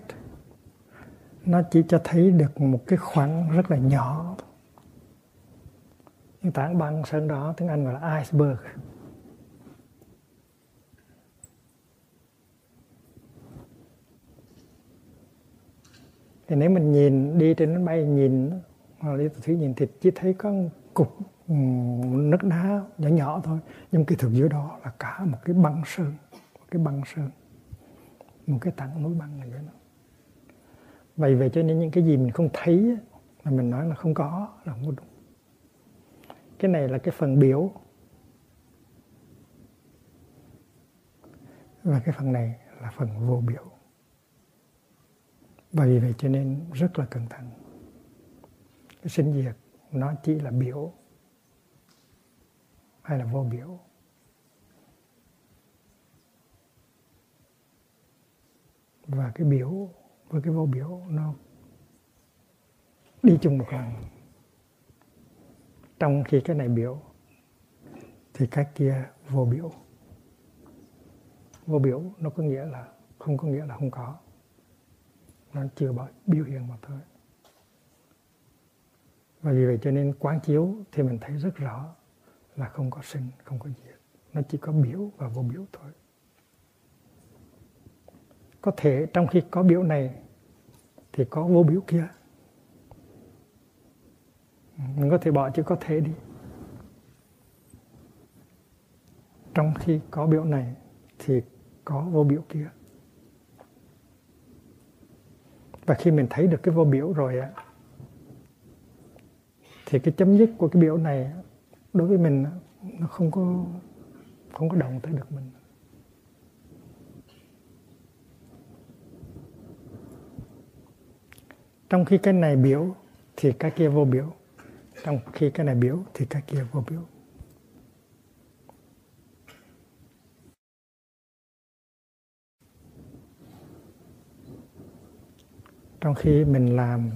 Nó chỉ cho thấy được một cái khoảng rất là nhỏ. Những tảng băng sơn đó, tiếng Anh gọi là iceberg. Thì nếu mình nhìn đi trên máy bay, nhìn, hoặc đi thủy nhìn thì chỉ thấy có cục ừ, nước đá nhỏ nhỏ thôi. Nhưng cái thực dưới đó là cả một cái băng sơn, một cái băng sơn, một cái tảng núi băng này dưới đó. Vậy vậy cho nên những cái gì mình không thấy mà mình nói là không có là không có đúng. Cái này là cái phần biểu. Và cái phần này là phần vô biểu và vì vậy cho nên rất là cẩn thận. Cái sinh diệt nó chỉ là biểu hay là vô biểu. Và cái biểu với cái vô biểu nó đi chung một lần. Trong khi cái này biểu thì cái kia vô biểu. Vô biểu nó có nghĩa là không có nghĩa là không có nó chưa bao biểu hiện mà thôi. Và vì vậy cho nên quán chiếu thì mình thấy rất rõ là không có sinh, không có diệt. Nó chỉ có biểu và vô biểu thôi. Có thể trong khi có biểu này thì có vô biểu kia. Mình có thể bỏ chữ có thể đi. Trong khi có biểu này thì có vô biểu kia và khi mình thấy được cái vô biểu rồi á, thì cái chấm dứt của cái biểu này đối với mình nó không có không có động tới được mình. Trong khi cái này biểu thì cái kia vô biểu, trong khi cái này biểu thì cái kia vô biểu. Trong khi mình làm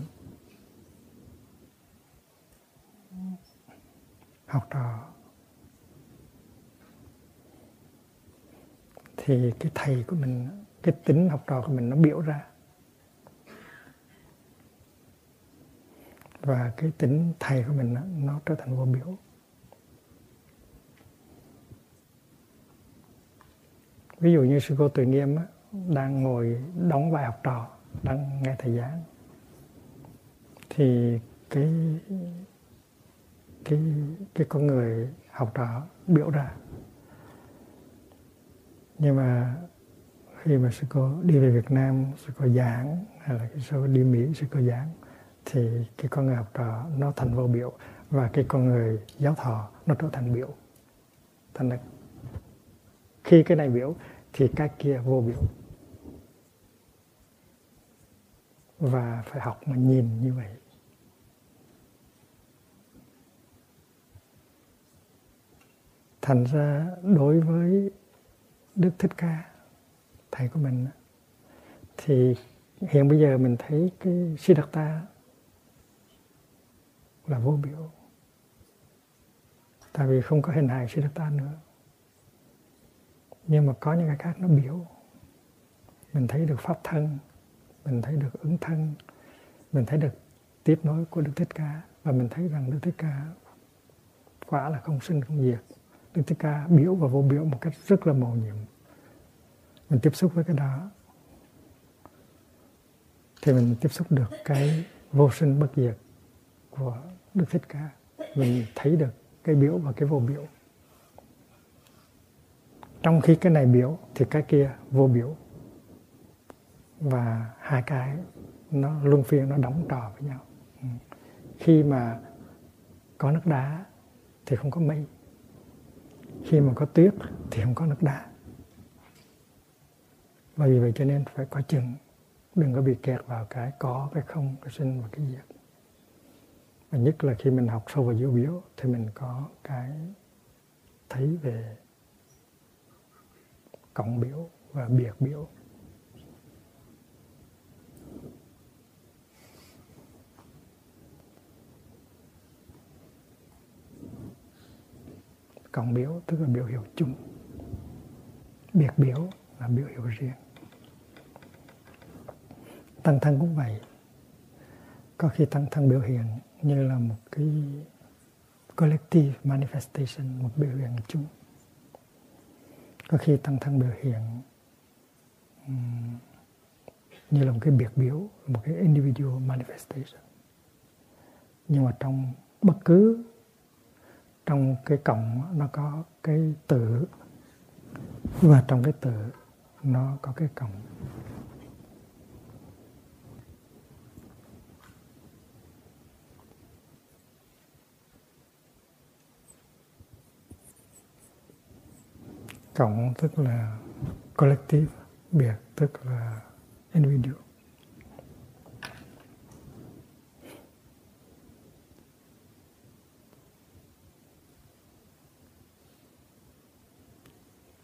học trò. Thì cái thầy của mình, cái tính học trò của mình nó biểu ra. Và cái tính thầy của mình nó trở thành vô biểu. Ví dụ như sư cô tự nghiêm đang ngồi đóng vai học trò đang nghe thầy giảng. Thì cái cái cái con người học trò biểu ra nhưng mà khi mà sư cô đi về Việt Nam, sư cô giảng, hay là khi sư cô đi Mỹ, sư cô giảng, thì cái con người học trò nó thành vô biểu và cái con người giáo thọ nó trở thành biểu. Thành là khi cái này biểu thì cái kia vô biểu. Và phải học mà nhìn như vậy. Thành ra đối với đức thích ca, thầy của mình thì hiện bây giờ mình thấy cái siddhartha là vô biểu. Tại vì không có hình hài siddhartha nữa. Nhưng mà có những cái khác nó biểu. Mình thấy được pháp thân mình thấy được ứng thân, mình thấy được tiếp nối của đức thích ca và mình thấy rằng đức thích ca quả là không sinh không diệt. Đức thích ca biểu và vô biểu một cách rất là màu nhiệm. Mình tiếp xúc với cái đó thì mình tiếp xúc được cái vô sinh bất diệt của đức thích ca. Mình thấy được cái biểu và cái vô biểu. Trong khi cái này biểu thì cái kia vô biểu và hai cái nó, luân phiên nó đóng trò với nhau. Ừ. Khi mà có nước đá thì không có mây. Khi mà có tuyết thì không có nước đá. Và vì vậy cho nên phải có chừng, đừng có bị kẹt vào cái có, cái không, cái sinh và cái diệt. Và nhất là khi mình học sâu vào dữ biểu thì mình có cái thấy về cộng biểu và biệt biểu cộng biểu tức là biểu hiệu chung. Biệt biểu là biểu hiệu riêng. Tăng thân cũng vậy. Có khi tăng thân biểu hiện như là một cái collective manifestation một biểu hiện chung. Có khi tăng thân biểu hiện um, như là một cái biệt biểu một cái individual manifestation. Nhưng mà trong bất cứ trong cái cộng nó có cái tử và trong cái tử nó có cái cộng cộng tức là collective, biệt tức là individual.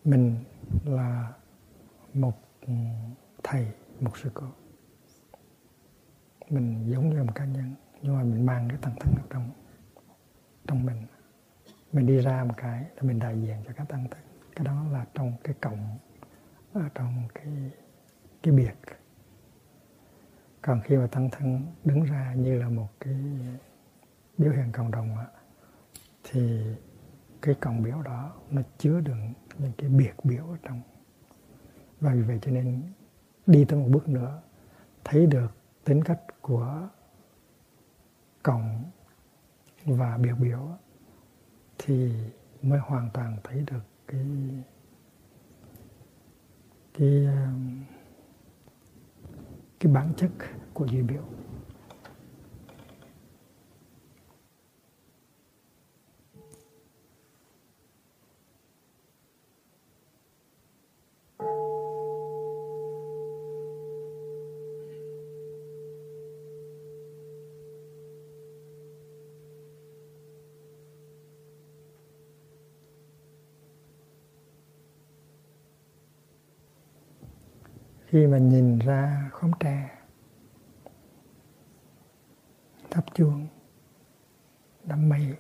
Mình là một ừ, thầy, một sư cô. Mình giống như một cá nhân, nhưng mà mình mang cái tăng thân ở trong trong mình. Mình đi ra một cái là mình đại diện cho các tăng thân cái đó là trong cái cộng ở trong cái cái biệt. Còn khi mà tăng thân đứng ra như là một cái biểu hiện cộng đồng thì cái cộng biểu đó nó chứa đựng những cái biệt biểu ở trong. Và vì vậy cho nên đi tới một bước nữa, thấy được tính cách của cộng và biệt biểu, thì mới hoàn toàn thấy được cái cái um, cái bản chất của duy biểu. Khi mà nhìn ra khóm tre, thắp chuông, đám mây,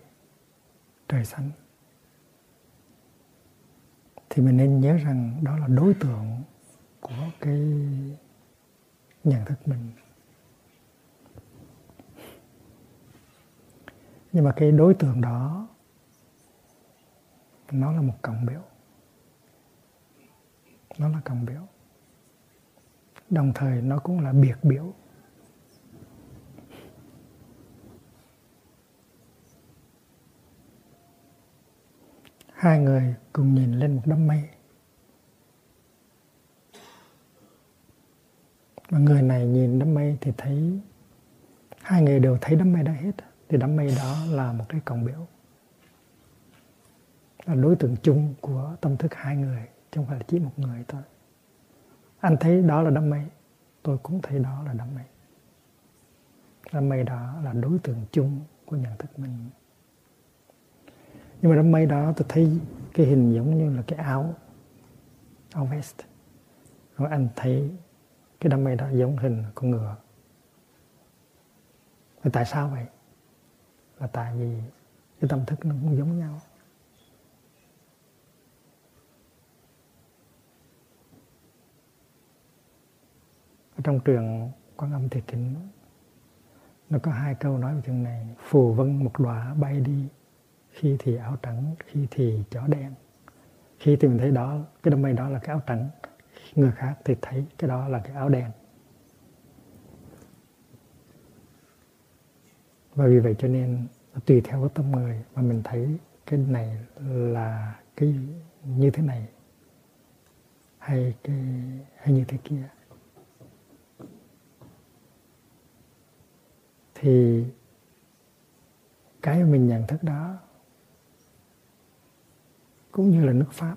trời xanh, thì mình nên nhớ rằng đó là đối tượng của cái nhận thức mình. Nhưng mà cái đối tượng đó, nó là một cộng biểu nó là cộng biểu đồng thời nó cũng là biệt biểu. Hai người cùng nhìn lên một đám mây. Và người này nhìn đám mây thì thấy, hai người đều thấy đám mây đã hết. Thì đám mây đó là một cái cộng biểu. Là đối tượng chung của tâm thức hai người, chứ không phải là chỉ một người thôi anh thấy đó là đám mây. Tôi cũng thấy đó là đám mây. Đám mây đó là đối tượng chung của nhận thức mình. Nhưng mà đám mây đó tôi thấy cái hình giống như là cái áo áo vest. Rồi anh thấy cái đám mây đó giống hình con ngựa. Và tại sao vậy? Là tại vì cái tâm thức nó cũng giống nhau. Trong trường quan âm thiệt tính nó có hai câu nói về chuyện này. Phù vân một đóa bay đi, khi thì áo trắng, khi thì chó đen. Khi thì mình thấy đó, cái đám mây đó là cái áo trắng. Người khác thì thấy cái đó là cái áo đen. Và vì vậy cho nên tùy theo cái tâm người, mà mình thấy cái này là cái như thế này, hay cái, hay như thế kia. Thì cái mình nhận thức đó cũng như là nước pháp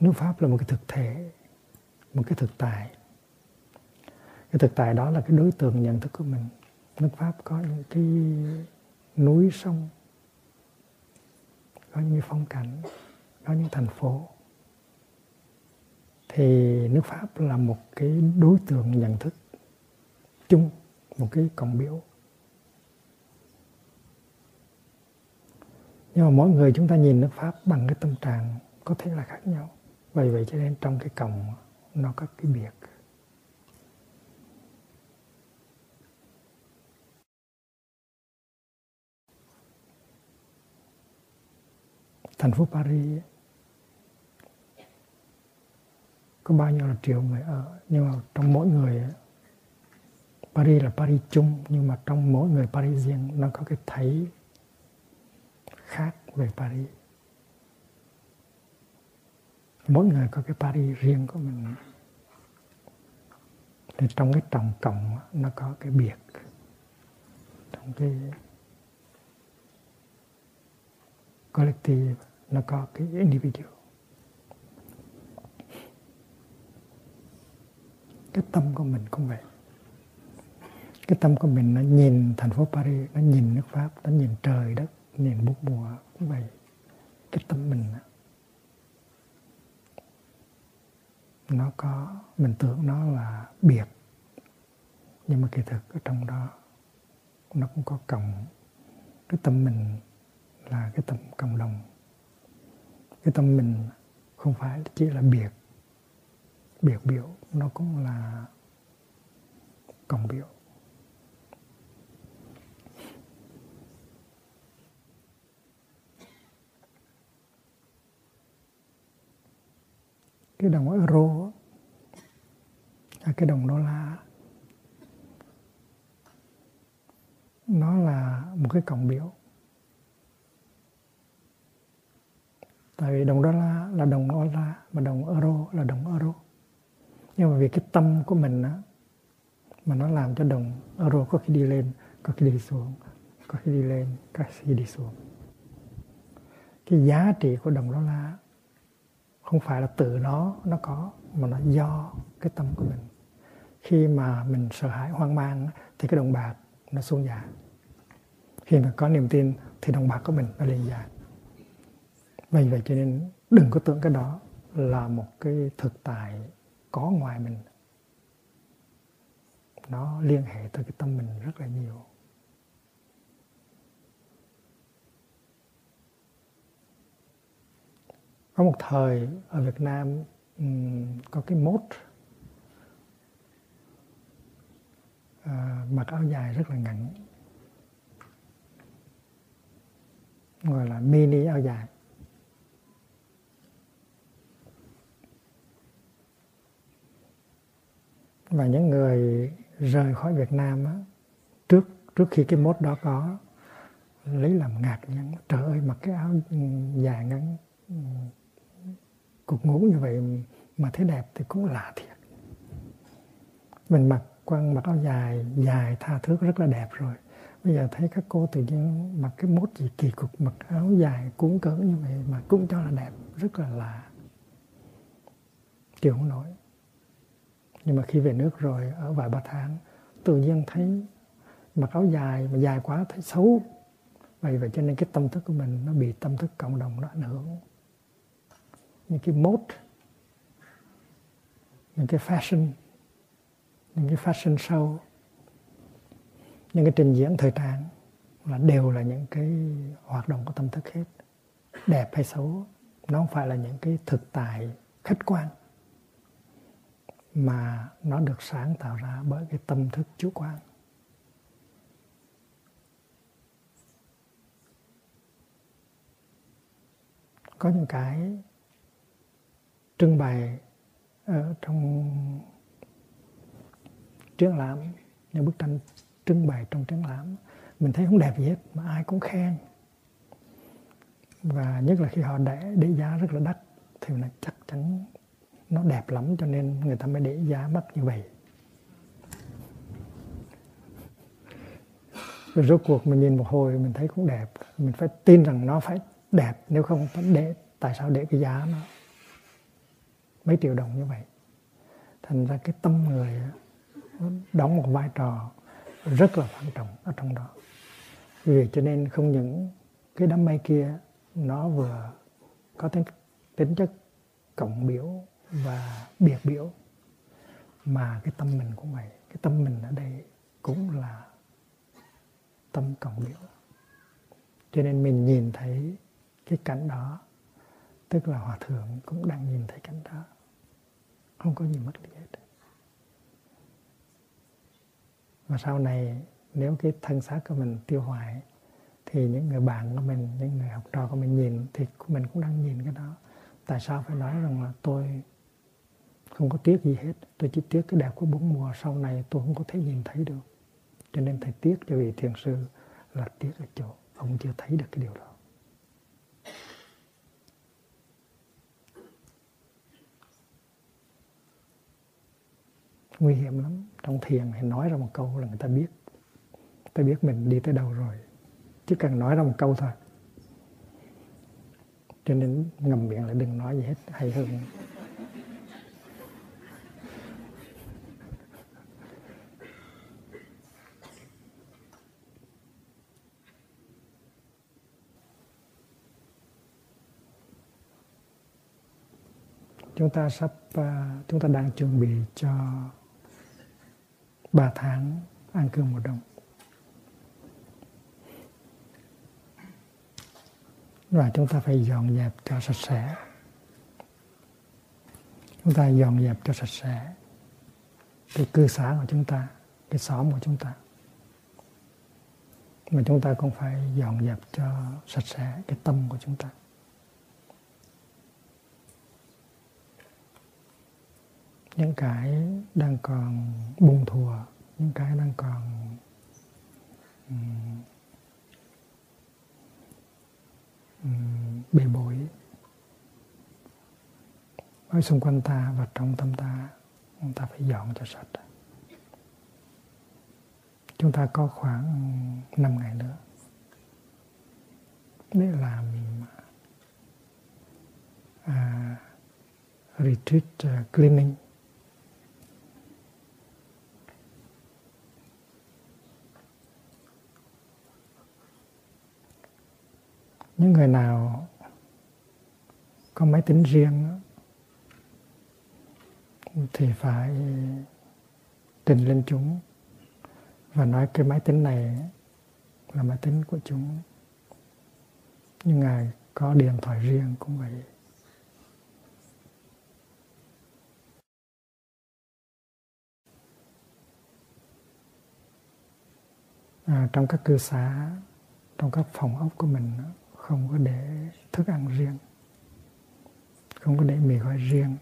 nước pháp là một cái thực thể, một cái thực tại. Cái thực tại đó là cái đối tượng nhận thức của mình. Nước pháp có những cái núi sông, có những phong cảnh, có những thành phố thì nước pháp là một cái đối tượng nhận thức chung, một cái cộng biểu. Nhưng mà mỗi người chúng ta nhìn nước pháp bằng cái tâm trạng có thể là khác nhau. Vậy vậy cho nên trong cái cộng nó có cái biệt. Thành phố Paris có bao nhiêu là triệu người ở, nhưng mà trong mỗi người, Paris là Paris chung, nhưng mà trong mỗi người Paris riêng, nó có cái thấy khác về Paris. Mỗi người có cái Paris riêng của mình. Thì trong cái tổng cộng, nó có cái biệt. Trong cái collective, nó có cái individual. Cái tâm của mình cũng vậy. Cái tâm của mình nó nhìn thành phố Paris, nó nhìn nước Pháp, nó nhìn trời đất, nhìn bút mùa cũng vậy. Cái tâm mình nó có, mình tưởng nó là biệt. Nhưng mà kỳ thực ở trong đó, nó cũng có cộng. Cái tâm mình là cái tâm cộng đồng. Cái tâm mình không phải chỉ là biệt biệt biểu, nó cũng là cộng biểu. Cái đồng euro là cái đồng đô la nó là một cái cộng biểu. Tại vì đồng đô la là đồng đô la mà đồng euro là đồng euro nhưng mà vì cái tâm của mình á, mà nó làm cho đồng euro có khi đi lên, có khi đi xuống, có khi đi lên, có khi đi xuống. Cái giá trị của đồng đô la không phải là tự nó nó có, mà nó do cái tâm của mình. Khi mà mình sợ hãi, hoang mang thì cái đồng bạc nó xuống giá. Khi mà có niềm tin thì đồng bạc của mình nó lên giá. Vì vậy cho nên đừng có tưởng cái đó là một cái thực tại có ngoài mình. Nó liên hệ tới cái tâm mình rất là nhiều. Có một thời ở Việt Nam um, có cái mốt uh, mặc áo dài rất là ngắn gọi là mini áo dài. Và những người rời khỏi Việt Nam á, trước trước khi cái mốt đó có lấy làm ngạc nhiên trời ơi mặc cái áo dài ngắn cục ngủ như vậy mà thấy đẹp thì cũng lạ thiệt. Mình mặc quăng mặc áo dài dài tha thước rất là đẹp rồi. Bây giờ thấy các cô tự nhiên mặc cái mốt gì kỳ cục mặc áo dài cuốn cỡ như vậy mà cũng cho là đẹp rất là lạ. Chịu không nổi nhưng mà khi về nước rồi, ở vài ba tháng, tự nhiên thấy mặc áo dài, mà dài quá thấy xấu. Vậy vậy cho nên cái tâm thức của mình nó bị tâm thức cộng đồng nó ảnh hưởng. Những cái mốt những cái fashion, những cái fashion show, những cái trình diễn thời trang là đều là những cái hoạt động của tâm thức hết. Đẹp hay xấu, nó không phải là những cái thực tại khách quan mà nó được sáng tạo ra bởi cái tâm thức chủ quan. Có những cái trưng bày ở trong triển lãm, những bức tranh trưng bày trong triển lãm, mình thấy không đẹp gì hết, mà ai cũng khen. Và nhất là khi họ để để giá rất là đắt, thì là chắc chắn nó đẹp lắm cho nên người ta mới để giá mắc như vậy. Rồi rốt cuộc mình nhìn một hồi, mình thấy cũng đẹp. Mình phải tin rằng nó phải đẹp, nếu không để, tại sao để cái giá nó mấy triệu đồng như vậy? Thành ra cái tâm người đóng một vai trò rất là quan trọng ở trong đó. Vì vậy cho nên không những cái đám mây kia nó vừa có tính tính chất cộng biểu và biệt biểu. Mà cái tâm mình của mày cái tâm mình ở đây cũng là tâm cộng biểu. Cho nên mình nhìn thấy cái cảnh đó, tức là hòa thượng cũng đang nhìn thấy cảnh đó. Không có gì mất đi hết. Và sau này, nếu cái thân xác của mình tiêu hoại thì những người bạn của mình, những người học trò của mình nhìn, thì mình cũng đang nhìn cái đó. Tại sao phải nói rằng là tôi không có tiếc gì hết. Tôi chỉ tiếc cái đẹp của bốn mùa sau này tôi không có thể nhìn thấy được. Cho nên thầy tiếc cho vị thiền sư là tiếc ở chỗ ông chưa thấy được cái điều đó. Nguy hiểm lắm. Trong thiền thì nói ra một câu là người ta biết. Ta biết mình đi tới đâu rồi. Chỉ cần nói ra một câu thôi. Cho nên ngầm miệng là đừng nói gì hết. Hay hơn. Chúng ta sắp à, chúng ta đang chuẩn bị cho ba tháng ăn cơm mùa đông. Và chúng ta phải dọn dẹp cho sạch sẽ. Chúng ta dọn dẹp cho sạch sẽ cái cư xá của chúng ta, cái xóm của chúng ta. Mà chúng ta cũng phải dọn dẹp cho sạch sẽ cái tâm của chúng ta. Những cái đang còn bùng thùa những cái đang còn um, um, bề bối ở xung quanh ta và trong tâm ta chúng ta phải dọn cho sạch. Chúng ta có khoảng 5 ngày nữa để làm à, retreat uh, cleaning. Những người nào có máy tính riêng thì phải trình lên chúng và nói cái máy tính này là máy tính của chúng. Nhưng ngài có điện thoại riêng cũng vậy. À, trong các cư xá trong các phòng ốc của mình không có để thức ăn riêng. Không có để mì gói riêng.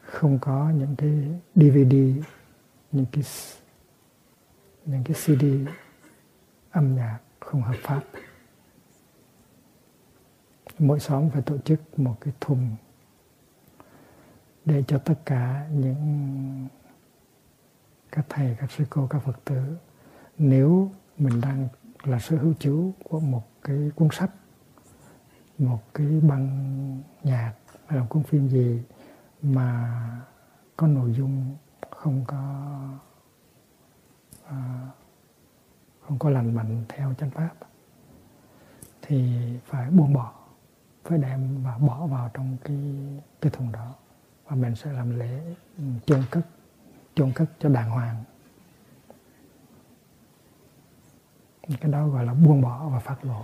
Không có những cái DVD những cái những cái CD âm nhạc không hợp pháp. Mỗi xóm phải tổ chức một cái thùng để cho tất cả những các thầy, các sư cô, các phật tử, nếu mình đang là sở hữu chủ của một cái cuốn sách một cái băng nhạc hay là cuốn phim gì mà có nội dung không có à, không có lành mạnh theo chánh pháp thì phải buông bỏ phải đem và bỏ vào trong cái cái thùng đó. Và mình sẽ làm lễ chôn cất chôn cất cho đàng hoàng. Cái đó gọi là buông bỏ và phát lộ.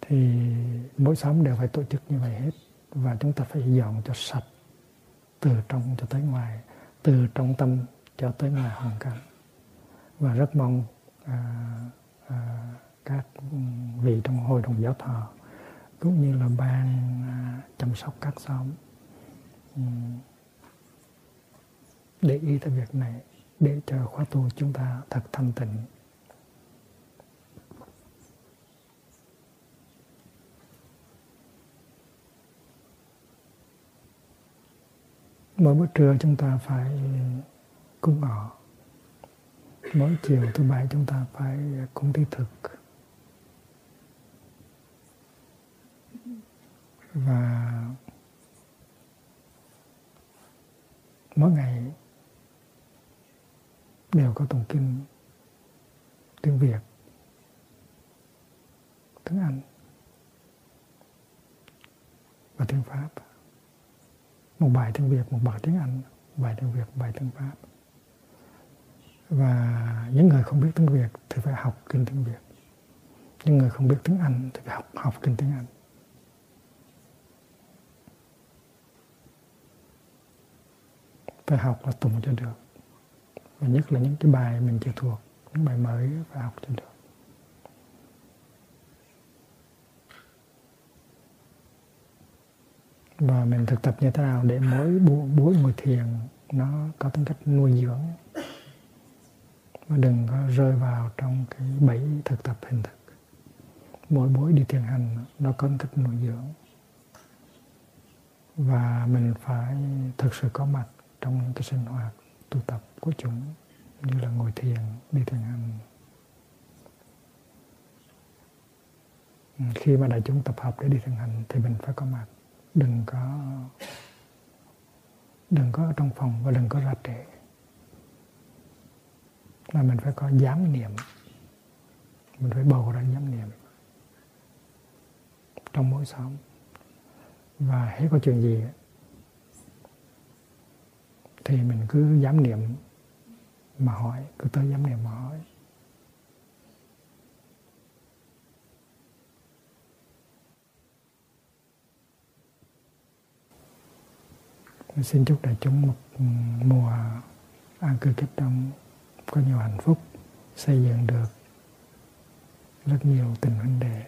Thì mỗi xóm đều phải tổ chức như vậy hết. Và chúng ta phải dọn cho sạch từ trong cho tới ngoài từ trong tâm cho tới ngoài hoàn cảnh. Và rất mong à, à, các vị trong hội đồng giáo thọ cũng như là ban à, chăm sóc các xóm để ý tới việc này để cho khóa tu chúng ta thật thanh tịnh. Mỗi bữa trưa chúng ta phải cúng ngọ mỗi chiều thứ bảy chúng ta phải cúng thi thực. Và mỗi ngày đều có tụng kinh, tiếng Việt, tiếng Anh và tiếng Pháp một bài tiếng Việt, một bài tiếng Anh bài tiếng Việt bài tiếng Pháp. Và những người không biết tiếng Việt thì phải học kinh tiếng Việt. Những người không biết tiếng Anh thì phải học học kinh tiếng Anh. Phải học là tụng cho được. Và nhất là những cái bài mình chưa thuộc, những bài mới phải học cho được. Và mình thực tập như thế nào để mỗi buổi ngồi thiền nó có tính cách nuôi dưỡng? Và đừng có rơi vào trong cái bẫy thực tập hình thức. Mỗi buổi đi thiền hành nó có tính cách nuôi dưỡng. Và mình phải thực sự có mặt trong những cái sinh hoạt tu tập của chúng, như là ngồi thiền, đi thiền hành. Ừ, khi mà đại chúng tập hợp để đi thiền hành thì mình phải có mặt đừng có đừng có ở trong phòng và đừng có ra trễ. Là mình phải có dám niệm. Mình phải bầu ra dám niệm trong mỗi xóm. Và hết có chuyện gì thì mình cứ dám niệm mà hỏi, cứ tới dám niệm mà hỏi. Xin chúc đại chúng một mùa an cư kiếp đông có nhiều hạnh phúc, xây dựng được rất nhiều tình huynh đệ.